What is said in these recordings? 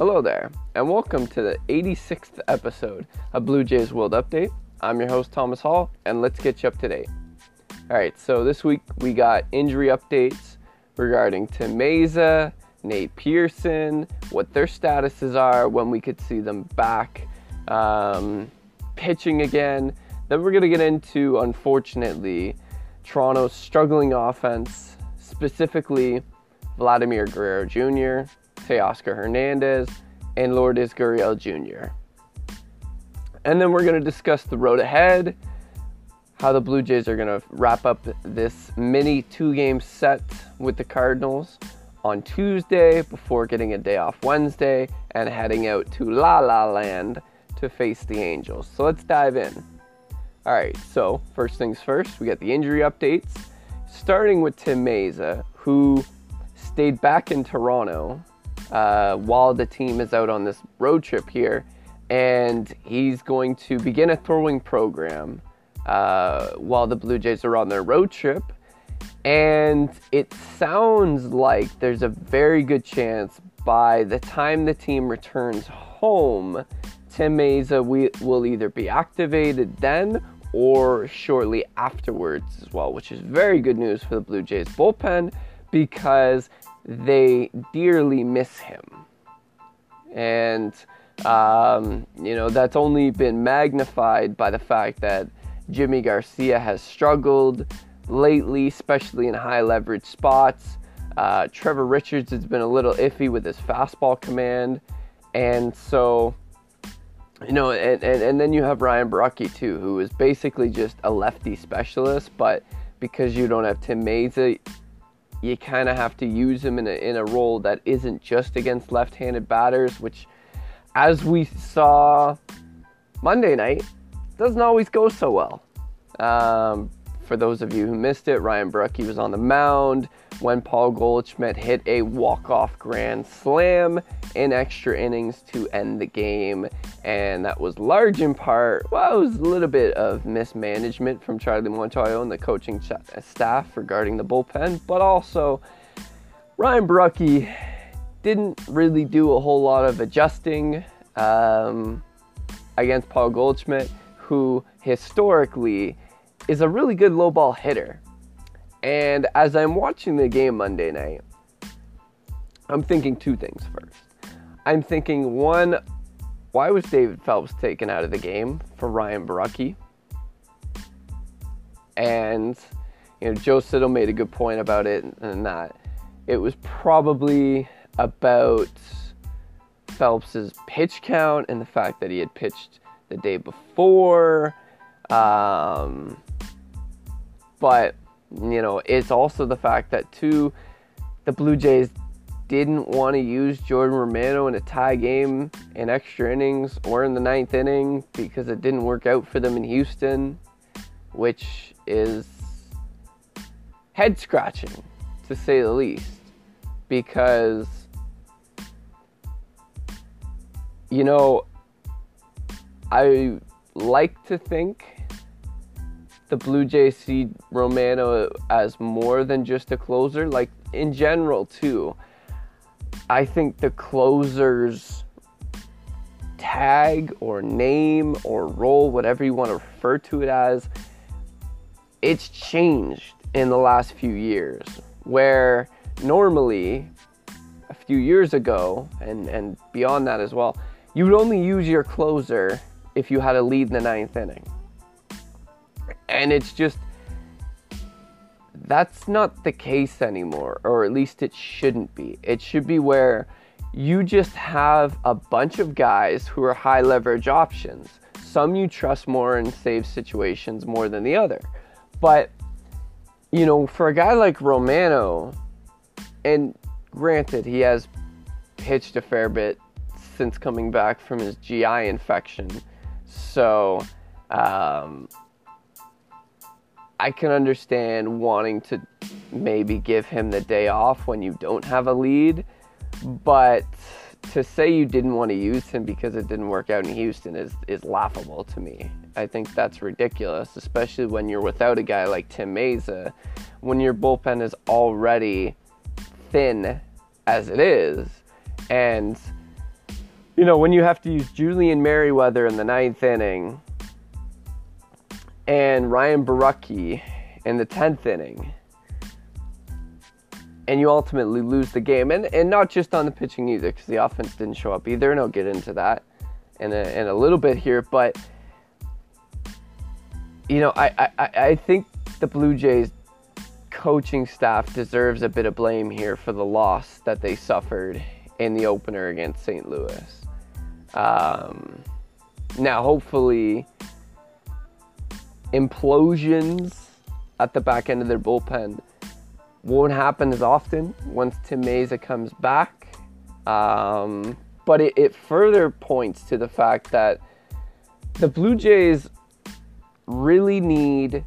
Hello there, and welcome to the 86th episode of Blue Jays World Update. I'm your host, Thomas Hall, and let's get you up to date. All right, so this week we got injury updates regarding Tim Mayza, Nate Pearson, what their statuses are, when we could see them back um, pitching again. Then we're going to get into, unfortunately, Toronto's struggling offense, specifically Vladimir Guerrero Jr., Teoscar Hernandez, and Lourdes Gurriel Jr. And then we're going to discuss the road ahead, how the Blue Jays are going to wrap up this mini two game set with the Cardinals on Tuesday before getting a day off Wednesday and heading out to La La Land to face the Angels. So let's dive in. All right, so first things first, we got the injury updates, starting with Tim Mayza, who stayed back in Toronto uh, while the team is out on this road trip here, and he's going to begin a throwing program uh, while the Blue Jays are on their road trip. And it sounds like there's a very good chance by the time the team returns home, Tim Mayza will either be activated then or shortly afterwards as well, which is very good news for the Blue Jays bullpen because they dearly miss him. And, um, you know, that's only been magnified by the fact that Yimi Garcia has struggled lately, especially in high leverage spots. Uh, Trevor Richards has been a little iffy with his fastball command. And so, you know, and, and, and then you have Ryan Borucki too, who is basically just a lefty specialist, but because you don't have Tim Mayza, you kind of have to use him in a, in a role that isn't just against left handed batters, which, as we saw Monday night, doesn't always go so well. Um, for those of you who missed it, Ryan Borucki was on the mound when Paul Goldschmidt hit a walk-off grand slam in extra innings to end the game, and that was large in part. Well, it was a little bit of mismanagement from Charlie Montoyo and the coaching staff regarding the bullpen, but also Ryan Borucki didn't really do a whole lot of adjusting um, against Paul Goldschmidt, who historically is a really good low ball hitter. And as I'm watching the game Monday night, I'm thinking two things first. I'm thinking one, why was David Phelps taken out of the game for Ryan Borucki? And you know, Joe Siddall made a good point about it, and that it was probably about Phelps's pitch count and the fact that he had pitched the day before. Um, but, you know, it's also the fact that, two, the Blue Jays didn't want to use Jordan Romano in a tie game in extra innings or in the ninth inning because it didn't work out for them in Houston, which is head scratching to say the least. Because, you know, I like to think the Blue Jays see Romano as more than just a closer, like in general, too. I think the closer's tag or name or role, whatever you want to refer to it as, it's changed in the last few years. Where normally, a few years ago, and, and beyond that as well, you would only use your closer if you had a lead in the ninth inning. And it's just, that's not the case anymore, or at least it shouldn't be. It should be where you just have a bunch of guys who are high leverage options. Some you trust more in save situations more than the other. But, you know, for a guy like Romano, and granted, he has pitched a fair bit since coming back from his GI infection. So, um, I can understand wanting to maybe give him the day off when you don't have a lead, but to say you didn't want to use him because it didn't work out in Houston is, is laughable to me. I think that's ridiculous, especially when you're without a guy like Tim Mayza, when your bullpen is already thin as it is. And you know, when you have to use Julian Merryweather in the ninth inning and Ryan Borucki in the tenth inning, and you ultimately lose the game, and and not just on the pitching either, because the offense didn't show up either, and I'll get into that in a, in a little bit here, but you know, I, I, I think the Blue Jays coaching staff deserves a bit of blame here for the loss that they suffered in the opener against St. Louis. Um, now, hopefully, implosions at the back end of their bullpen won't happen as often once Tim Mayza comes back. Um, but it, it further points to the fact that the Blue Jays really need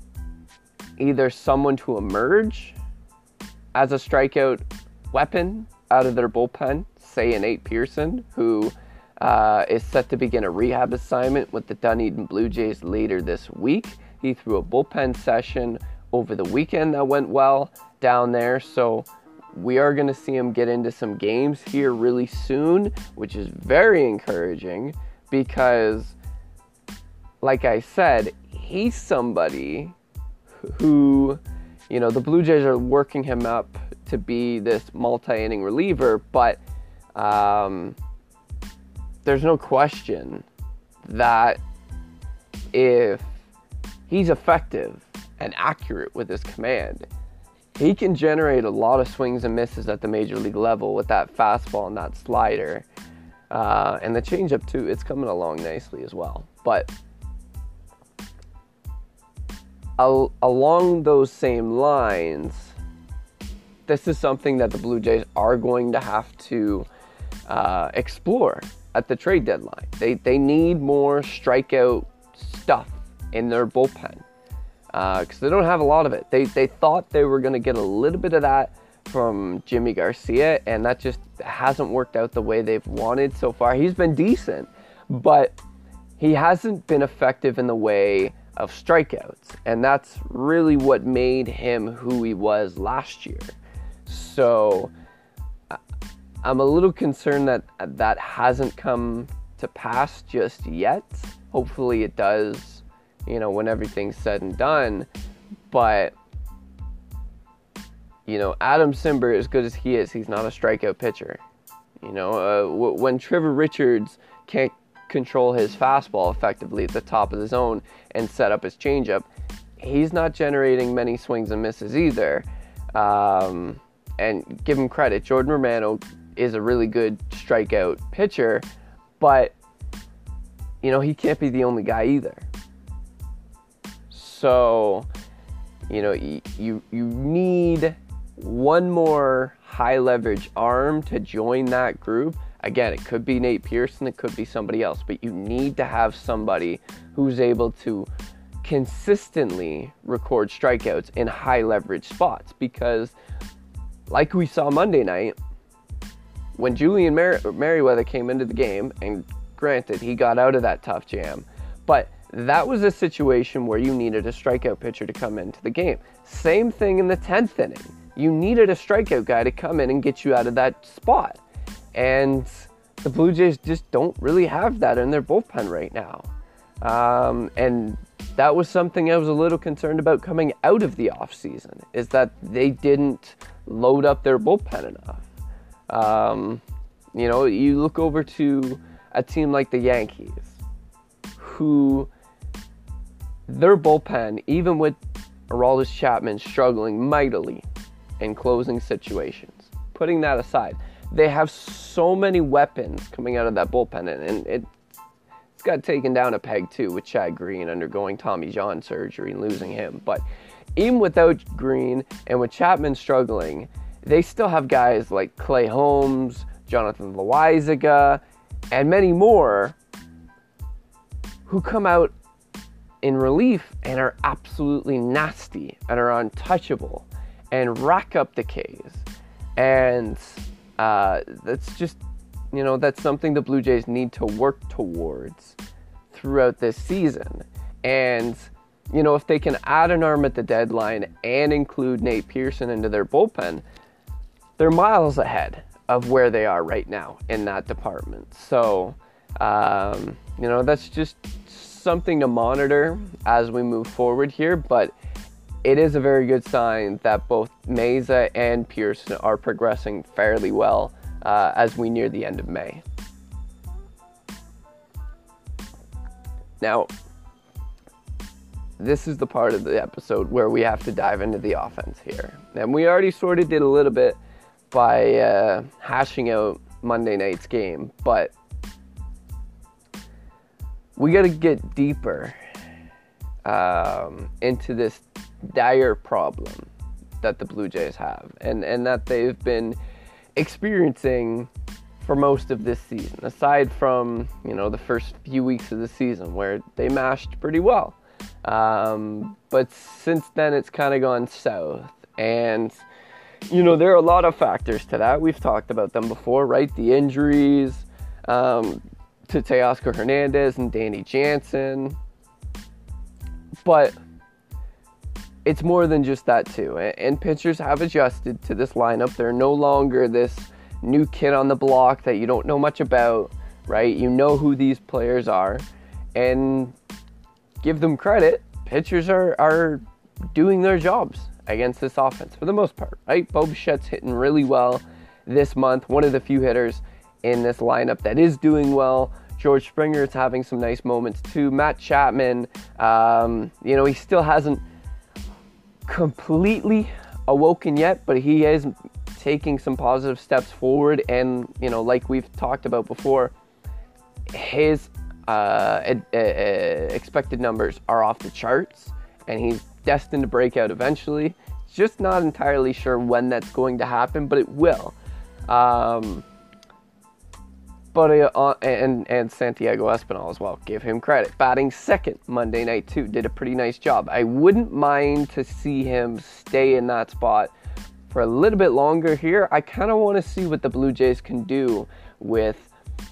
either someone to emerge as a strikeout weapon out of their bullpen, say an Nate Pearson, who uh, is set to begin a rehab assignment with the Dunedin Blue Jays later this week. He threw a bullpen session over the weekend that went well down there, so we are going to see him get into some games here really soon, which is very encouraging because, like I said, he's somebody who, you know, the Blue Jays are working him up to be this multi inning reliever, but um, there's no question that if he's effective and accurate with his command, he can generate a lot of swings and misses at the major league level with that fastball and that slider. Uh, and the changeup, too, it's coming along nicely as well. But al- along those same lines, this is something that the Blue Jays are going to have to uh, explore at the trade deadline. They, they need more strikeout stuff in their bullpen because uh, they don't have a lot of it. They, they thought they were going to get a little bit of that from Yimi Garcia, and that just hasn't worked out the way they've wanted so far. He's been decent, but he hasn't been effective in the way of strikeouts. And that's really what made him who he was last year. So I'm a little concerned that that hasn't come to pass just yet. Hopefully it does, you know, when everything's said and done. But you know, Adam Cimber, as good as he is, he's not a strikeout pitcher. You know, uh, w- when Trevor Richards can't control his fastball effectively at the top of the zone and set up his changeup, he's not generating many swings and misses either. Um, and give him credit, Jordan Romano is a really good strikeout pitcher, but you know he can't be the only guy either. So, you know, you you, need one more high leverage arm to join that group. Again, it could be Nate Pearson, it could be somebody else, but you need to have somebody who's able to consistently record strikeouts in high leverage spots because, like we saw Monday night, when Julian Mer- Merryweather came into the game, and granted, he got out of that tough jam, but that was a situation where you needed a strikeout pitcher to come into the game. Same thing in the 10th inning. You needed a strikeout guy to come in and get you out of that spot. And the Blue Jays just don't really have that in their bullpen right now. Um, and that was something I was a little concerned about coming out of the offseason, is that they didn't load up their bullpen enough. Um, you know, you look over to a team like the Yankees, who their bullpen, even with Aroldis Chapman struggling mightily in closing situations, putting that aside, they have so many weapons coming out of that bullpen, and, and it, it's got taken down a peg too with Chad Green undergoing Tommy John surgery and losing him. But even without Green and with Chapman struggling, they still have guys like Clay Holmes, Jonathan Loaisiga, and many more who come out in relief and are absolutely nasty and are untouchable and rack up the Ks. And uh, that's just, you know, that's something the Blue Jays need to work towards throughout this season. And, you know, if they can add an arm at the deadline and include Nate Pearson into their bullpen, they're miles ahead of where they are right now in that department. So, um, you know, that's just something to monitor as we move forward here. But it is a very good sign that both Mayza and Pearson are progressing fairly well uh, as we near the end of May. Now, this is the part of the episode where we have to dive into the offense here. And we already sort of did a little bit by uh, hashing out Monday night's game, but we got to get deeper um, into this dire problem that the Blue Jays have and, and that they've been experiencing for most of this season, aside from, you know, the first few weeks of the season where they mashed pretty well. Um, but since then, it's kind of gone south. And, you know, there are a lot of factors to that. We've talked about them before, right? The injuries um, to Teoscar Hernandez and Danny Jansen. But it's more than just that too. And pitchers have adjusted to this lineup. They're no longer this new kid on the block that you don't know much about, right? You know who these players are, and give them credit. Pitchers are are doing their jobs against this offense for the most part, right? Bo Bichette's hitting really well this month. One of the few hitters in this lineup that is doing well. George Springer is having some nice moments too. Matt Chapman, um, you know, he still hasn't completely awoken yet, but he is taking some positive steps forward. And, you know, like we've talked about before, his uh, ed- uh, expected numbers are off the charts, and he's destined to break out eventually. Just not entirely sure when that's going to happen, but it will. Um, but uh, and and Santiago Espinal as well. Give him credit. Batting second Monday night too, did a pretty nice job. I wouldn't mind to see him stay in that spot for a little bit longer here. I kind of want to see what the Blue Jays can do with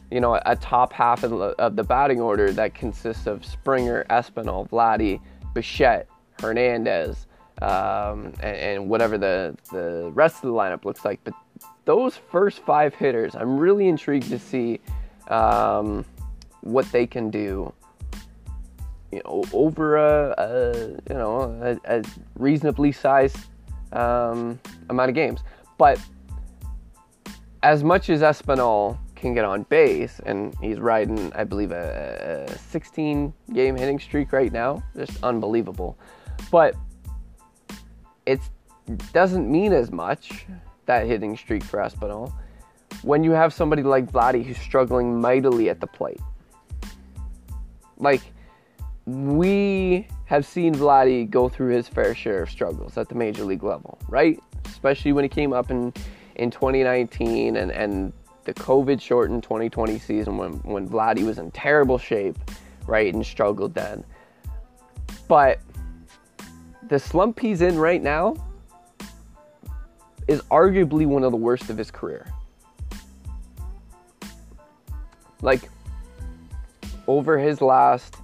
you know a top half of the, of the batting order that consists of Springer, Espinal, Vladdy, Bichette, Hernandez, um, and, and whatever the the rest of the lineup looks like. But those first five hitters, I'm really intrigued to see um, what they can do. You know, over a, a you know a, a reasonably sized um, amount of games, but as much as Espinal can get on base, and he's riding, I believe, a, a 16 game hitting streak right now, just unbelievable. But it doesn't mean as much that hitting streak for Espinal when you have somebody like Vladdy who's struggling mightily at the plate. Like, we have seen Vladdy go through his fair share of struggles at the major league level, right? Especially when he came up in, in 2019 and, and the COVID shortened 2020 season when, when Vladdy was in terrible shape, right, and struggled then. But the slump he's in right now is arguably one of the worst of his career. Like, over his last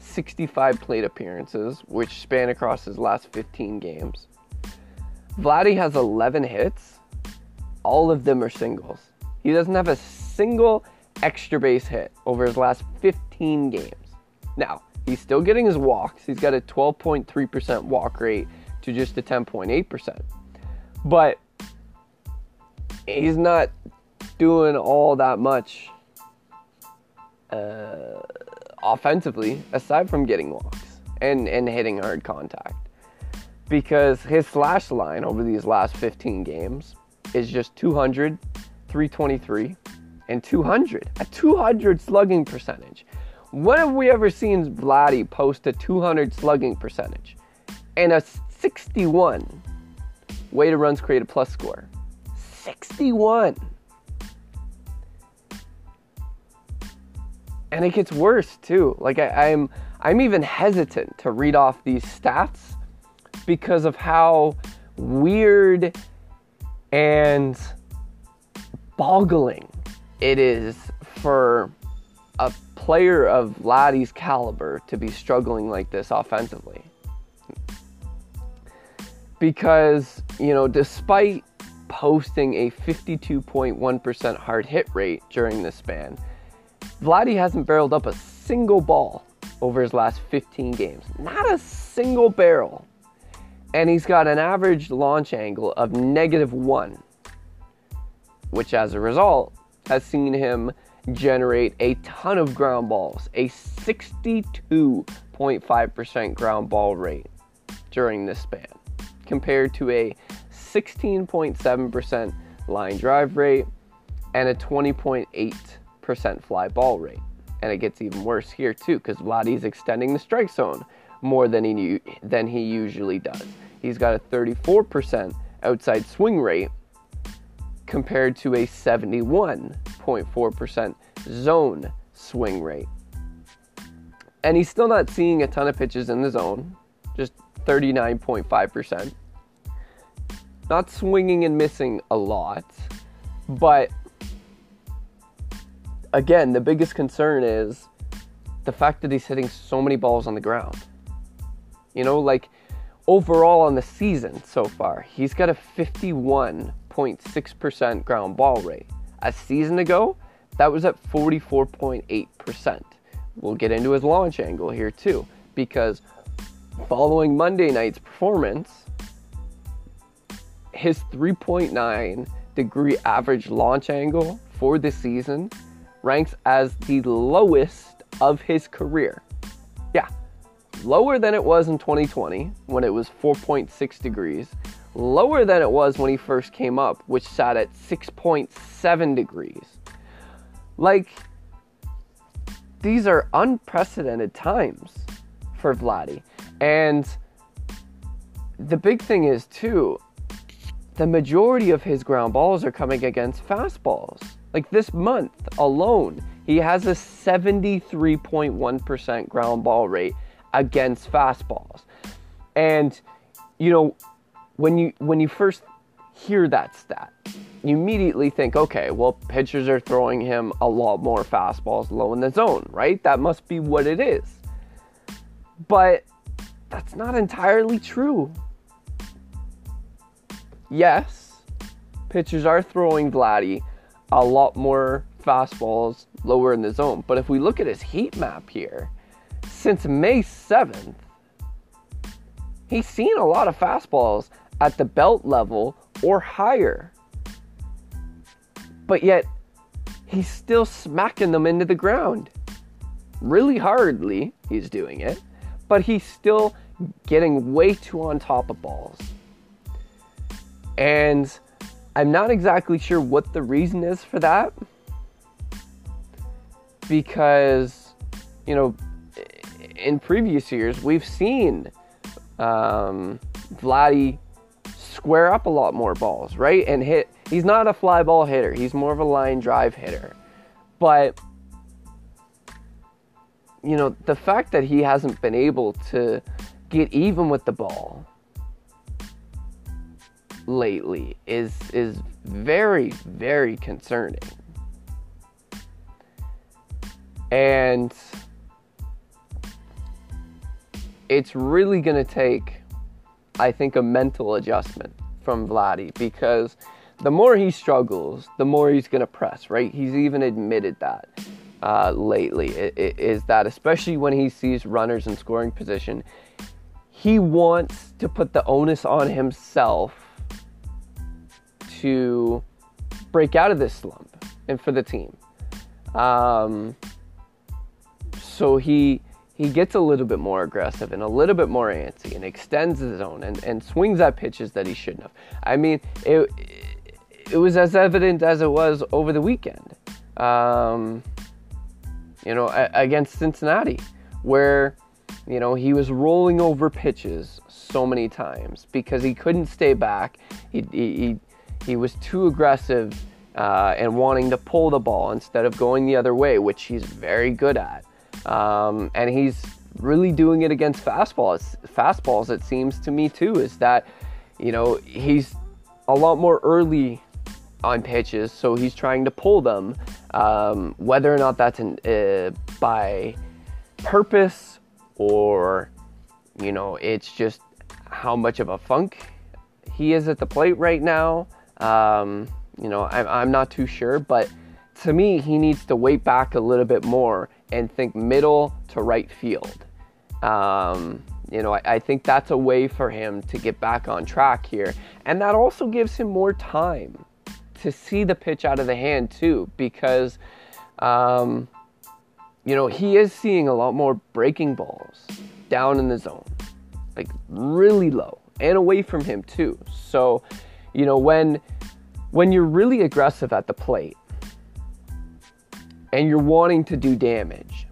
65 plate appearances, which span across his last 15 games, Vladdy has 11 hits. All of them are singles. He doesn't have a single extra base hit over his last 15 games. Now, he's still getting his walks. He's got a 12.3% walk rate to just a 10.8%. But he's not doing all that much uh, offensively aside from getting walks and, and hitting hard contact. Because his slash line over these last 15 games is just 200, 323, and 200. A 200 slugging percentage. When have we ever seen Vladdy post a 200 slugging percentage and a 61 weighted runs created plus score? 61. And it gets worse too. Like I, I'm I'm even hesitant to read off these stats because of how weird and boggling it is for a player of Vladdy's caliber to be struggling like this offensively. Because, you know, despite posting a 52.1% hard hit rate during this span. Vladdy hasn't barreled up a single ball over his last 15 games. Not a single barrel. And he's got an average launch angle of negative one, which as a result has seen him generate a ton of ground balls, a 62.5% ground ball rate during this span, compared to a 16.7% line drive rate and a 20.8% fly ball rate. And it gets even worse here too, because Vladdy's extending the strike zone more than he than he usually does. He's got a 34% outside swing rate compared to a 71.4% zone swing rate. And he's still not seeing a ton of pitches in the zone, just 39.5%. Not swinging and missing a lot, but again, the biggest concern is the fact that he's hitting so many balls on the ground. You know, like overall on the season so far, he's got a 51.6% ground ball rate. A season ago, that was at 44.8%. We'll get into his launch angle here too, because following Monday night's performance, his 3.9 degree average launch angle for the season ranks as the lowest of his career. Yeah, lower than it was in 2020 when it was 4.6 degrees, lower than it was when he first came up, which sat at 6.7 degrees. Like, these are unprecedented times for Vladdy. And the big thing is, too, the majority of his ground balls are coming against fastballs. Like this month alone, he has a 73.1% ground ball rate against fastballs. And you know, when you when you first hear that stat, you immediately think, okay, well, pitchers are throwing him a lot more fastballs low in the zone, right? That must be what it is. But that's not entirely true. Yes, pitchers are throwing Vladdy a lot more fastballs lower in the zone. But if we look at his heat map here, since May 7th, he's seen a lot of fastballs at the belt level or higher. But yet, he's still smacking them into the ground. Really hardly, he's doing it, but he's still getting way too on top of balls. And I'm not exactly sure what the reason is for that. Because, you know, in previous years, we've seen um, Vladdy square up a lot more balls, right? And hit. He's not a fly ball hitter. He's more of a line drive hitter. But you know, the fact that he hasn't been able to get even with the ball lately is is very very concerning. And it's really going to take, I think, a mental adjustment from Vladdy because the more he struggles, the more he's going to press, right? He's even admitted that uh, lately, is that especially when he sees runners in scoring position, he wants to put the onus on himself to break out of this slump and for the team. Um, so he he gets a little bit more aggressive and a little bit more antsy and extends the zone and, and swings at pitches that he shouldn't have. I mean, it, it was as evident as it was over the weekend, um, you know, against Cincinnati, where, you know, he was rolling over pitches so many times because he couldn't stay back. He, he, he was too aggressive uh, and wanting to pull the ball instead of going the other way, which he's very good at. Um, and he's really doing it against fastballs. Fastballs, it seems to me too, is that you know he's a lot more early on pitches, so he's trying to pull them. Um, whether or not that's in, uh, by purpose or you know it's just how much of a funk he is at the plate right now. Um, you know, I, I'm not too sure, but to me, he needs to wait back a little bit more and think middle to right field. Um, you know, I, I, think that's a way for him to get back on track here. And that also gives him more time to see the pitch out of the hand, too, because, um, you know, he is seeing a lot more breaking balls down in the zone, like really low and away from him, too. So, you know, when when you're really aggressive at the plate and you're wanting to do damage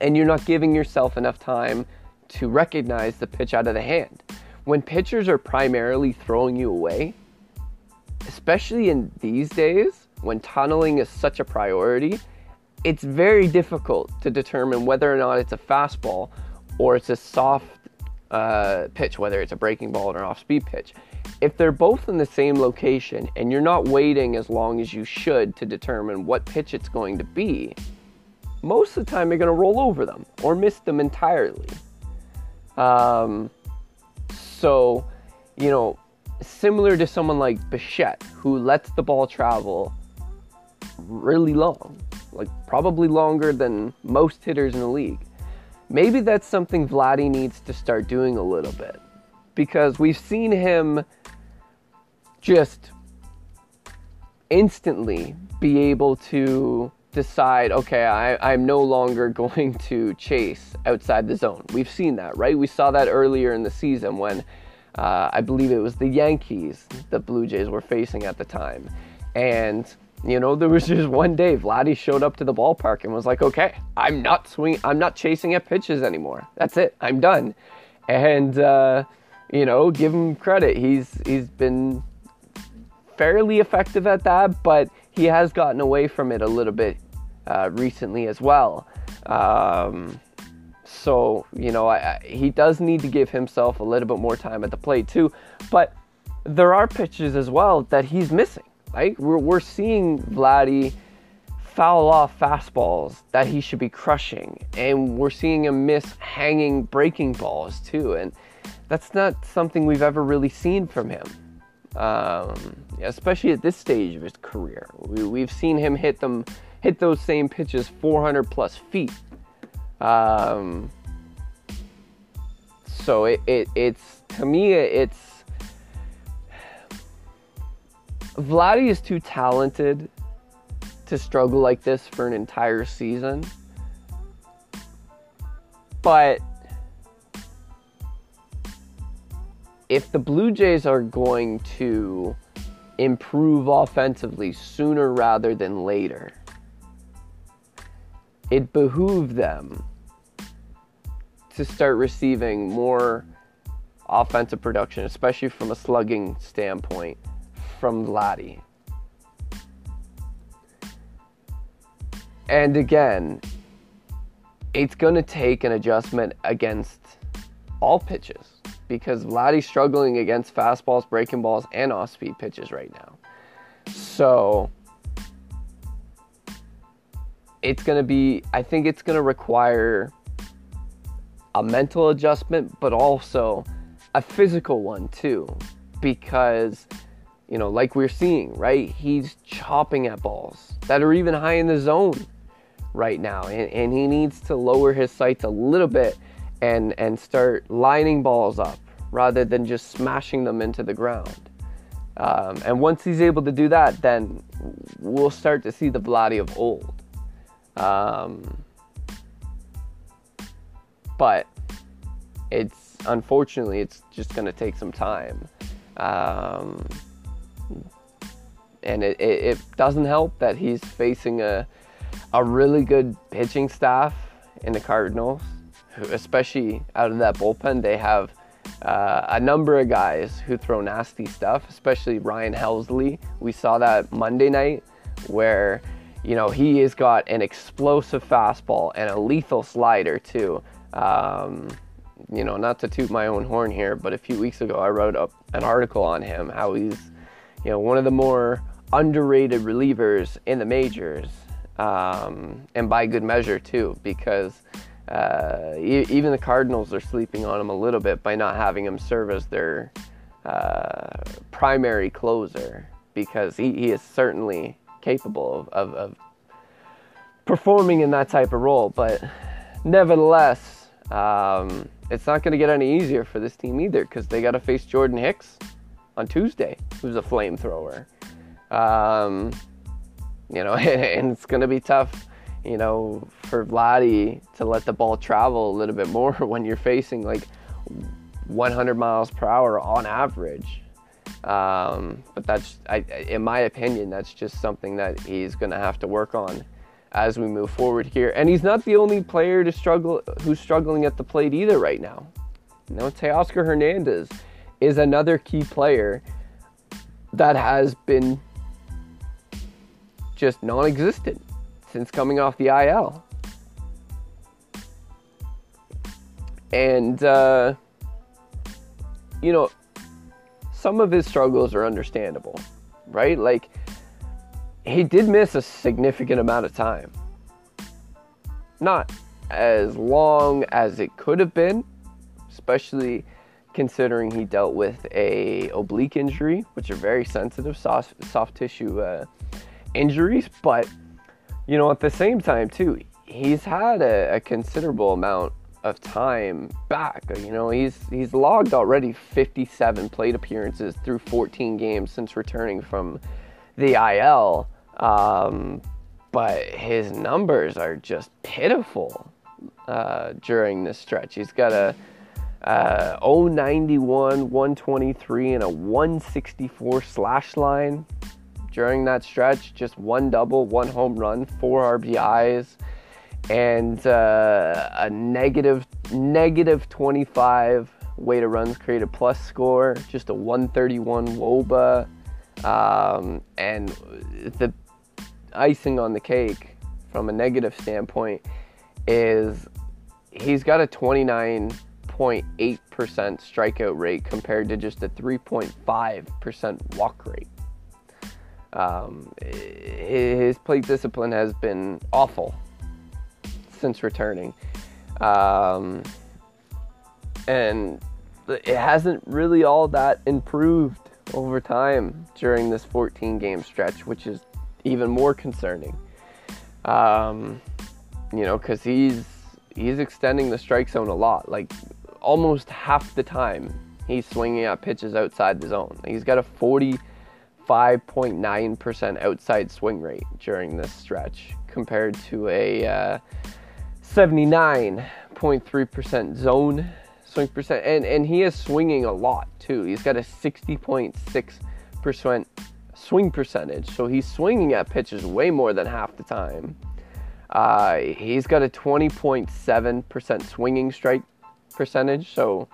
and you're not giving yourself enough time to recognize the pitch out of the hand. When pitchers are primarily throwing you away, especially in these days when tunneling is such a priority, it's very difficult to determine whether or not it's a fastball or it's a soft uh, pitch, whether it's a breaking ball or an off speed pitch. If they're both in the same location and you're not waiting as long as you should to determine what pitch it's going to be, most of the time you're going to roll over them or miss them entirely. Um, so, you know, similar to someone like Bichette, who lets the ball travel really long, like probably longer than most hitters in the league. Maybe that's something Vladdy needs to start doing a little bit because we've seen him just instantly be able to decide, okay, I, I'm no longer going to chase outside the zone. We've seen that, right? We saw that earlier in the season when uh, I believe it was the Yankees the Blue Jays were facing at the time. And, you know, there was just one day Vladdy showed up to the ballpark and was like, okay, I'm not swinging, I'm not chasing at pitches anymore. That's it, I'm done. And, uh, you know, give him credit. He's he's been fairly effective at that, but he has gotten away from it a little bit uh, recently as well. Um, so, you know, I, I, he does need to give himself a little bit more time at the plate too. But there are pitches as well that he's missing. Right? We're, we're seeing Vladdy foul off fastballs that he should be crushing, and we're seeing him miss hanging breaking balls too. And that's not something we've ever really seen from him um, especially at this stage of his career. We, have seen him hit them, hit those same pitches 400 plus feet. Um, so it, it, it's to me it's Vladdy is too talented to struggle like this for an entire season. But if the Blue Jays are going to improve offensively sooner rather than later, it behooved them to start receiving more offensive production, especially from a slugging standpoint, from Vladdy. And again, it's going to take an adjustment against all pitches because Vladdy's struggling against fastballs, breaking balls, and off speed pitches right now. So it's going to be, I think it's going to require a mental adjustment, but also a physical one too, because, you know, like we're seeing, right? He's chopping at balls that are even high in the zone right now, and, and he needs to lower his sights a little bit and and start lining balls up rather than just smashing them into the ground. Um, and once he's able to do that, then we'll start to see the Vladdy of old. Um, but it's unfortunately it's just going to take some time. Um, and it, it, it, doesn't help that he's facing a, a really good pitching staff in the Cardinals especially out of that bullpen, they have uh, a number of guys who throw nasty stuff, especially Ryan Helsley. We saw that Monday night where, you know, he has got an explosive fastball and a lethal slider too. Um, you know, not to toot my own horn here, but a few weeks ago I wrote up an article on him, how he's, you know, one of the more underrated relievers in the majors, um, and by good measure too, because uh, e- even the Cardinals are sleeping on him a little bit by not having him serve as their uh, primary closer because he, he is certainly capable of, of, of performing in that type of role. But nevertheless, um, it's not going to get any easier for this team either because they got to face Jordan Hicks on Tuesday, who's a flamethrower. Um, you know, and it's going to be tough, you know, for Vladdy to let the ball travel a little bit more when you're facing like 100 miles per hour on average. Um, but that's, I, in my opinion, that's just something that he's going to have to work on as we move forward here. And he's not the only player to struggle who's struggling at the plate either right now. You know, Teoscar Hernandez is another key player that has been just non-existent since coming off the IL. And uh, you know, some of his struggles are understandable, right? Like, he did miss a significant amount of time. Not as long as it could have been, especially considering he dealt with a oblique injury, which are very sensitive soft, soft tissue uh, injuries. But you know, at the same time too, he's had a, a considerable amount of time back. You know, he's he's logged already 57 plate appearances through 14 games since returning from the IL. Um, but his numbers are just pitiful uh, during this stretch. He's got a uh, 091, 123, and a 164 slash line during that stretch. Just one double, one home run, four RBIs and uh, a negative negative 25 weighted runs created plus score, just a 131 WOBA, um, and the icing on the cake from a negative standpoint is he's got a 29.8% strikeout rate compared to just a 3.5% walk rate. Um, his plate discipline has been awful since returning. Um, and it hasn't really all that improved over time during this 14 game stretch, which is even more concerning. Um, you know, because he's he's extending the strike zone a lot, like almost half the time he's swinging at pitches outside the zone. He's got a 45.9% outside swing rate during this stretch compared to a uh, 79.3% zone swing percent, and and he is swinging a lot too. He's got a 60.6% swing percentage, so he's swinging at pitches way more than half the time. Uh, he's got a 20.7% swinging strike percentage, so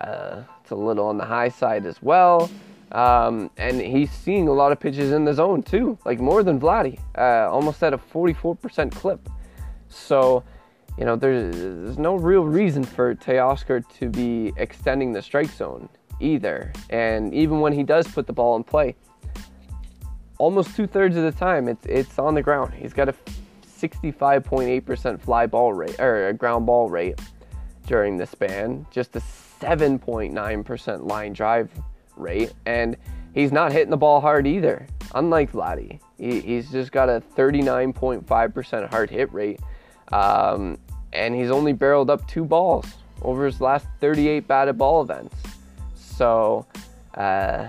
uh, it's a little on the high side as well. Um, and he's seeing a lot of pitches in the zone too, like more than Vladdy, uh, almost at a 44% clip. So you know, there's, there's no real reason for Teoscar to be extending the strike zone either. And even when he does put the ball in play, almost two thirds of the time it's it's on the ground. He's got a 65.8% fly ball rate or a ground ball rate during the span, just a 7.9% line drive rate, and he's not hitting the ball hard either. Unlike Vladdy, he, he's just got a 39.5% hard hit rate um, and he's only barreled up two balls over his last 38 batted ball events. So, uh,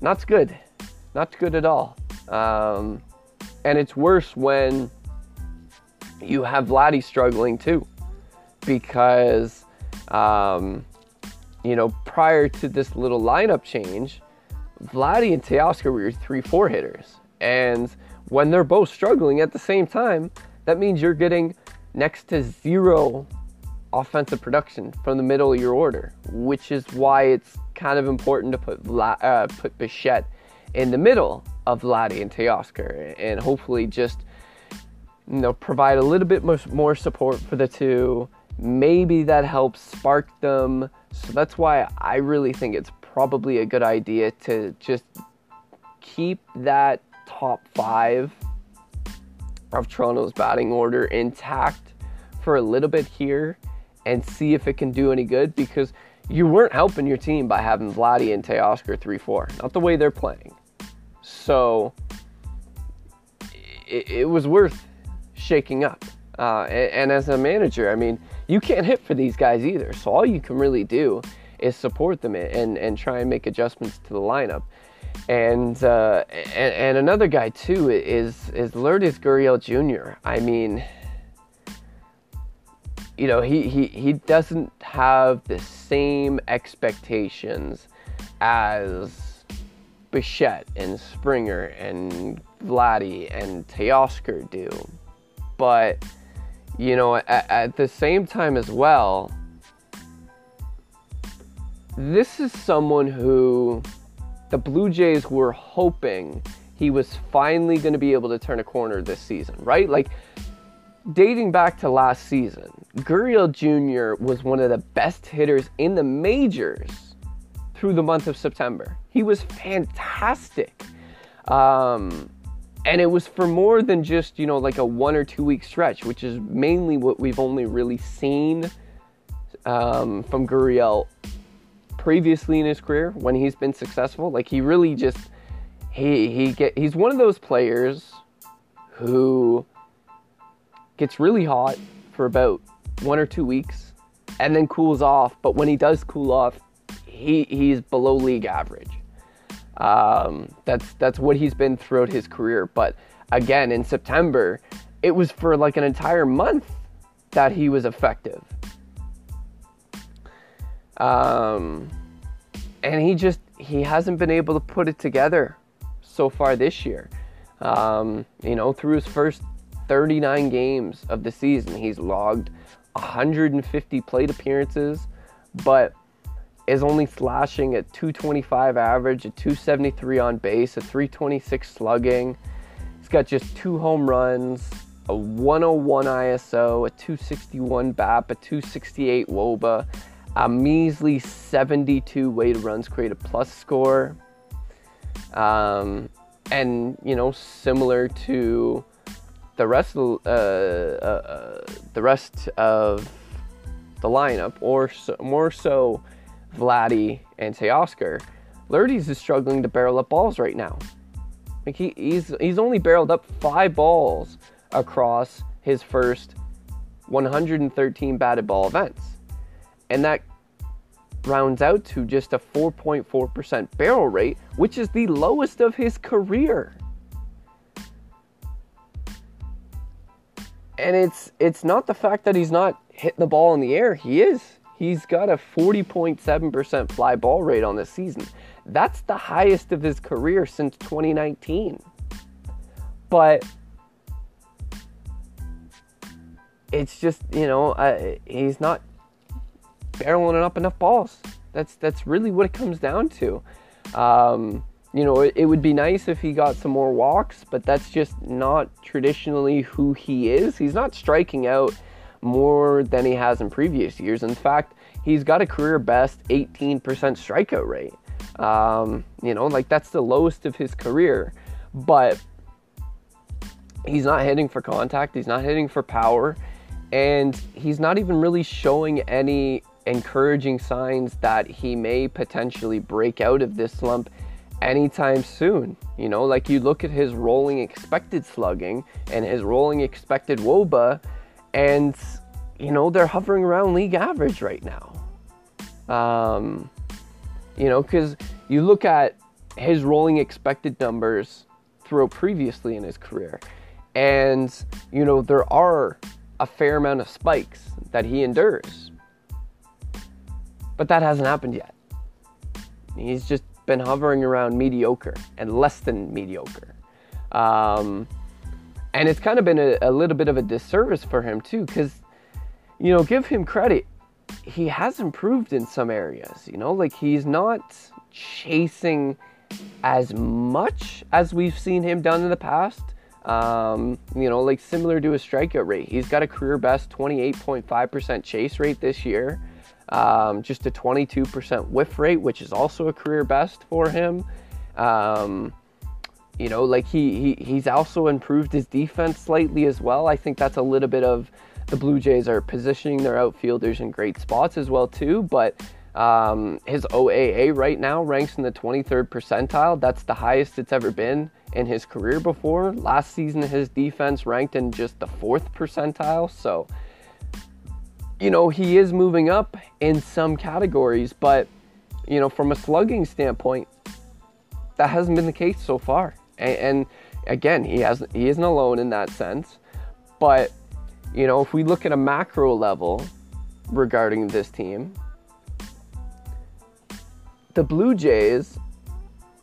not good. Not good at all. Um, and it's worse when you have Vladdy struggling too. Because, um, you know, prior to this little lineup change, Vladdy and Teoscar were your 3 4 hitters. And when they're both struggling at the same time, that means you're getting next to zero offensive production from the middle of your order, which is why it's kind of important to put Vla- uh, put Bichette in the middle of Vladdy and Teoscar, and hopefully just you know provide a little bit more support for the two. Maybe that helps spark them. So that's why I really think it's probably a good idea to just keep that top five of Toronto's batting order intact for a little bit here and see if it can do any good because you weren't helping your team by having Vladdy and Teoscar 3 4. Not the way they're playing. So it, it was worth shaking up. Uh, and, and, as a manager, I mean, you can't hit for these guys either. So all you can really do is support them and, and try and make adjustments to the lineup. And, uh, and, and another guy too is is Lourdes Gurriel Jr. I mean, you know, he, he, he doesn't have the same expectations as Bichette and Springer and Vladdy and Teoscar do. But, you know, at, at the same time as well, this is someone who the Blue Jays were hoping he was finally going to be able to turn a corner this season, right? Like, dating back to last season, Gurriel Jr. was one of the best hitters in the majors through the month of September. He was fantastic. Um, and it was for more than just, you know, like a one or two week stretch, which is mainly what we've only really seen um, from Gurriel previously in his career when he's been successful. Like he really just he he get he's one of those players who gets really hot for about one or two weeks and then cools off. But when he does cool off, he, he's below league average. Um, that's that's what he's been throughout his career. But again, in September, it was for like an entire month that he was effective. Um, and he just he hasn't been able to put it together so far this year. Um, you know, through his first 39 games of the season. He's logged 150 plate appearances, but is only slashing at 225 average, a 273 on base, a 326 slugging. He's got just two home runs, a 101 ISO, a 261 BAP, a 268 WOBA, a measly 72 weighted runs created plus score. Um, and, you know, similar to the rest of uh, uh, uh, the rest of the lineup, or so, more so, Vladdy and Teoscar, Lourdes is struggling to barrel up balls right now. Like he, he's he's only barreled up five balls across his first 113 batted ball events, and that rounds out to just a 4.4% barrel rate, which is the lowest of his career. and it's it's not the fact that he's not hitting the ball in the air. He is. He's got a 40.7% fly ball rate on this season. That's the highest of his career since 2019. But it's just you know uh, he's not barreling up enough balls. That's that's really what it comes down to. Um, you know, it, it, would be nice if he got some more walks, but that's just not traditionally who he is. He's not striking out more than he has in previous years. In fact, he's got a career best 18% strikeout rate. Um, you know, like that's the lowest of his career, but he's not hitting for contact, he's not hitting for power, and he's not even really showing any encouraging signs that he may potentially break out of this slump anytime soon. You know, like you look at his rolling expected slugging and his rolling expected woba, and you know they're hovering around league average right now. Um, you know, because you look at his rolling expected numbers throughout previously in his career, and you know there are a fair amount of spikes that he endures, but that hasn't happened yet. He's just been hovering around mediocre and less than mediocre. Um, and it's kind of been a, a, little bit of a disservice for him, too, because, you know, give him credit. He has improved in some areas, you know, like he's not chasing as much as we've seen him done in the past. Um, you know, like similar to his strikeout rate. He's got a career best 28.5% chase rate this year um, just a 22% whiff rate, which is also a career best for him. Um, you know, like he, he he's also improved his defense slightly as well. I think that's a little bit of the Blue Jays are positioning their outfielders in great spots as well too. But Um, his OAA right now ranks in the 23rd percentile. That's the highest it's ever been in his career before. Last season, his defense ranked in just the fourth percentile. So, you know, he is moving up in some categories, but, you know, from a slugging standpoint, that hasn't been the case so far. And, and again, he has he isn't alone in that sense. But, you know, if we look at a macro level regarding this team, the Blue Jays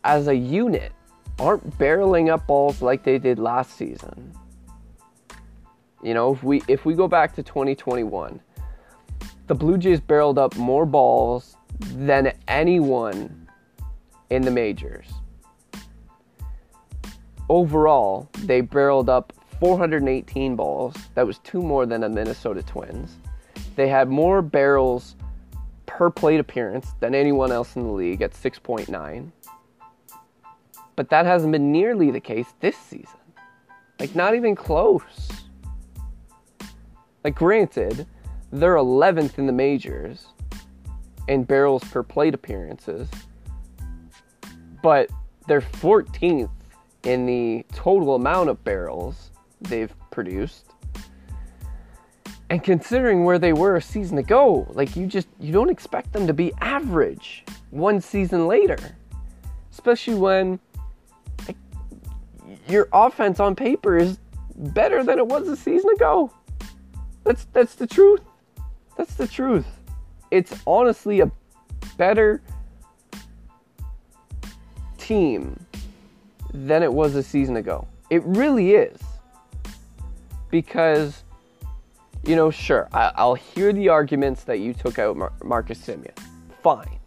as a unit aren't barreling up balls like they did last season. You know, if we if we go back to 2021, the Blue Jays barreled up more balls than anyone in the majors. Overall, they barreled up 418 balls. That was two more than the Minnesota Twins. They had more barrels per plate appearance than anyone else in the league at 6.9. But that hasn't been nearly the case this season. Like, not even close. Like, granted, they're 11th in the majors in barrels per plate appearances, but they're 14th in the total amount of barrels they've produced. And considering where they were a season ago, like you just you don't expect them to be average one season later. Especially when like, your offense on paper is better than it was a season ago. That's that's the truth. That's the truth. It's honestly a better team than it was a season ago. It really is. Because you know, sure, I, will hear the arguments that you took out Mar- Marcus Semien. Fine.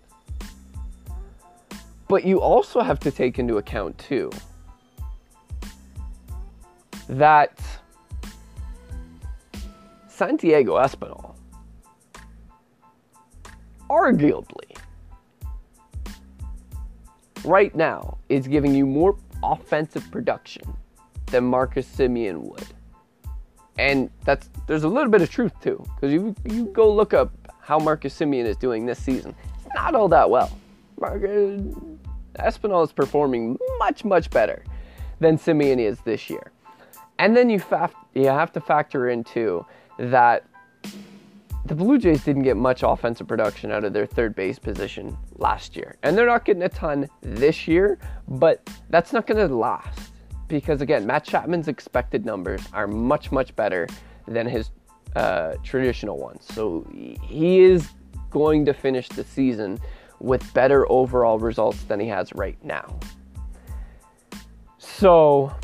But you also have to take into account, too, that Santiago Espinal, arguably, right now, is giving you more offensive production than Marcus Semien would and that's there's a little bit of truth too, because you you go look up how Marcus Semien is doing this season. It's not all that well. Marcus Espinal is performing much much better than Semien is this year, and then you fa- you have to factor into that the Blue Jays didn't get much offensive production out of their third base position last year, and they're not getting a ton this year, but that's not going to last because again, Matt Chapman's expected numbers are much, much better than his uh, traditional ones. So he is going to finish the season with better overall results than he has right now. So,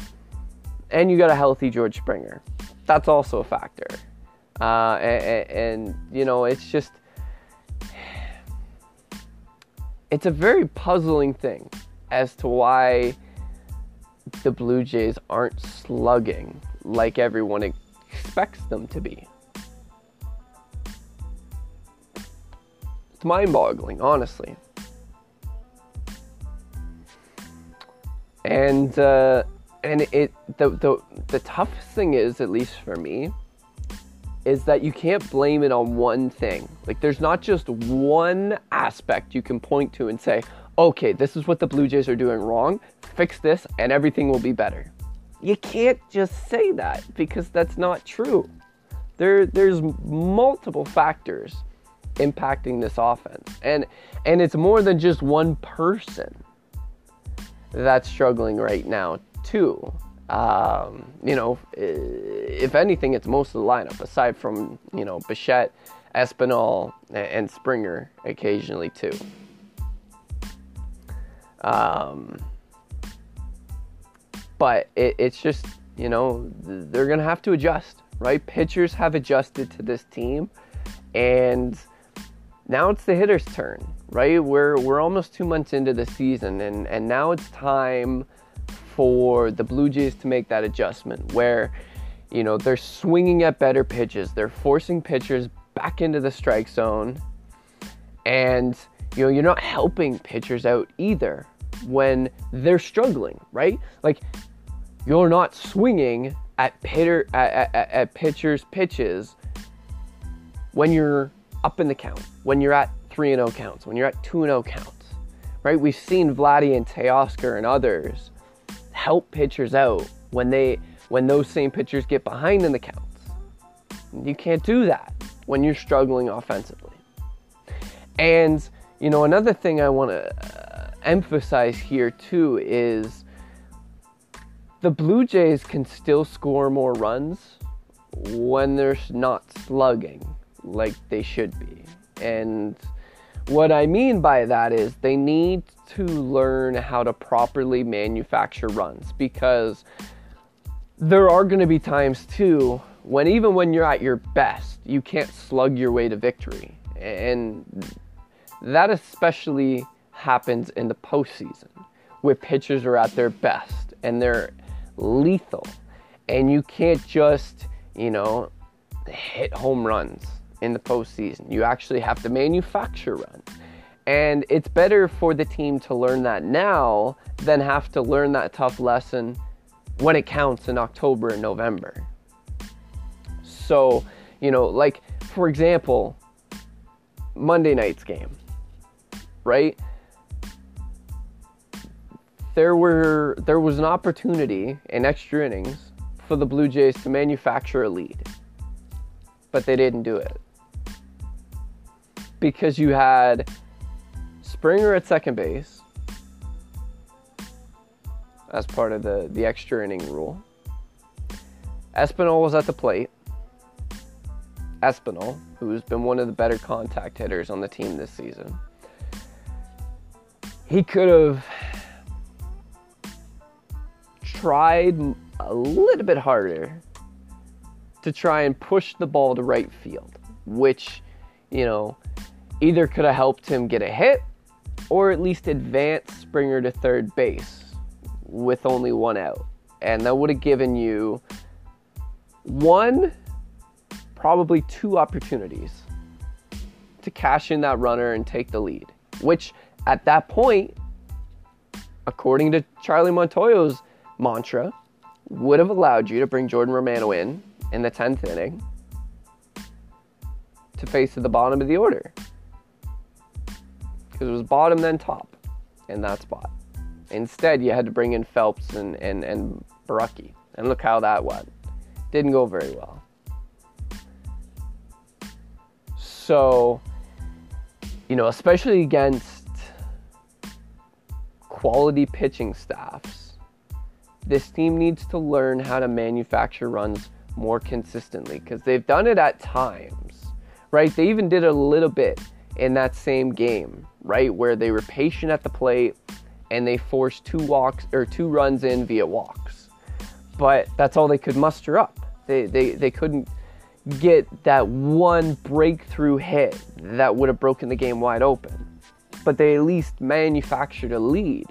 and you got a healthy George Springer. That's also a factor. Uh, and, and, you know, it's just, it's a very puzzling thing as to why the Blue Jays aren't slugging like everyone expects them to be. It's mind boggling, honestly. And, uh, and it the, the the toughest thing is at least for me is that you can't blame it on one thing like there's not just one aspect you can point to and say okay, this is what the Blue Jays are doing wrong, fix this, and everything will be better. You can't just say that because that's not true. There, there's multiple factors impacting this offense, and and it's more than just one person that's struggling right now too. Um, you know, if anything, it's most of the lineup aside from you know Bichette, Espinal, and Springer occasionally too. Um, but it, it's just, you know, they're going to have to adjust, right? Pitchers have adjusted to this team. And now it's the hitter's turn, right? We're, we're almost two months into the season, and, and now it's time for the Blue Jays to make that adjustment where, you know, they're swinging at better pitches, they're forcing pitchers back into the strike zone, and, you know, you're not helping pitchers out either when they're struggling, right? Like you're not swinging at hitter at, at, at pitchers pitches when you're up in the count, when you're at 3 0 counts, when you're at 2 0 counts, right? We've seen Vladdy and Teoscar and others help pitchers out when they when those same pitchers get behind in the counts. You can't do that when you're struggling offensively. And you know, another thing I want to uh, emphasize here too is the Blue Jays can still score more runs when they're not slugging like they should be. And what I mean by that is they need to learn how to properly manufacture runs because there are going to be times too when even when you're at your best, you can't slug your way to victory. And that especially happens in the postseason where pitchers are at their best and they're lethal. And you can't just, you know, hit home runs in the postseason. You actually have to manufacture runs. And it's better for the team to learn that now than have to learn that tough lesson when it counts in October and November. So, you know, like for example, Monday night's game, right? There were there was an opportunity in extra innings for the Blue Jays to manufacture a lead. But they didn't do it. Because you had Springer at second base as part of the, the extra inning rule. Espinal was at the plate. Espinal, who's been one of the better contact hitters on the team this season. He could have tried a little bit harder to try and push the ball to right field, which, you know, either could have helped him get a hit or at least advance Springer to third base with only one out. And that would have given you one, probably two opportunities to cash in that runner and take the lead, which at that point, according to Charlie Montoyo's mantra, would have allowed you to bring Jordan Romano in in the 10th inning to face at the bottom of the order. Because it was bottom then top in that spot. Instead, you had to bring in Phelps and, and, and Borucki. And look how that went. Didn't go very well. So, you know, especially against quality pitching staffs, this team needs to learn how to manufacture runs more consistently because they've done it at times, right? They even did a little bit in that same game, right? Where they were patient at the plate and they forced two walks or two runs in via walks. But that's all they could muster up. They, they, they couldn't get that one breakthrough hit that would have broken the game wide open. But they at least manufactured a lead.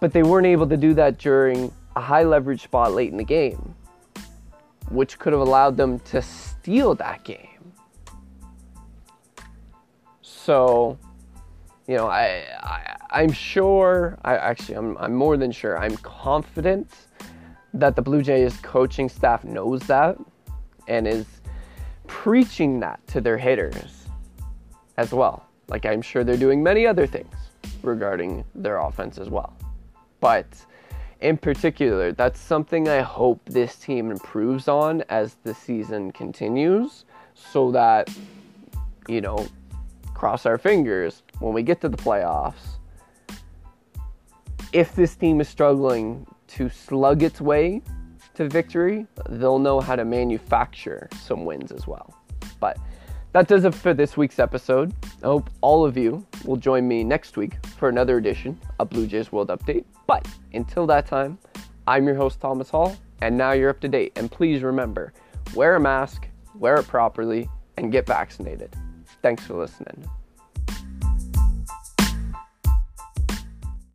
But they weren't able to do that during a high leverage spot late in the game, which could have allowed them to steal that game. So, you know, I, I am sure. I actually, I'm, I'm more than sure. I'm confident that the Blue Jays coaching staff knows that and is preaching that to their hitters as well. Like I'm sure they're doing many other things regarding their offense as well. But in particular, that's something I hope this team improves on as the season continues so that, you know, cross our fingers when we get to the playoffs. If this team is struggling to slug its way to victory, they'll know how to manufacture some wins as well. But that does it for this week's episode. I hope all of you will join me next week for another edition of Blue Jays World Update. But until that time, I'm your host, Thomas Hall, and now you're up to date. And please remember wear a mask, wear it properly, and get vaccinated. Thanks for listening.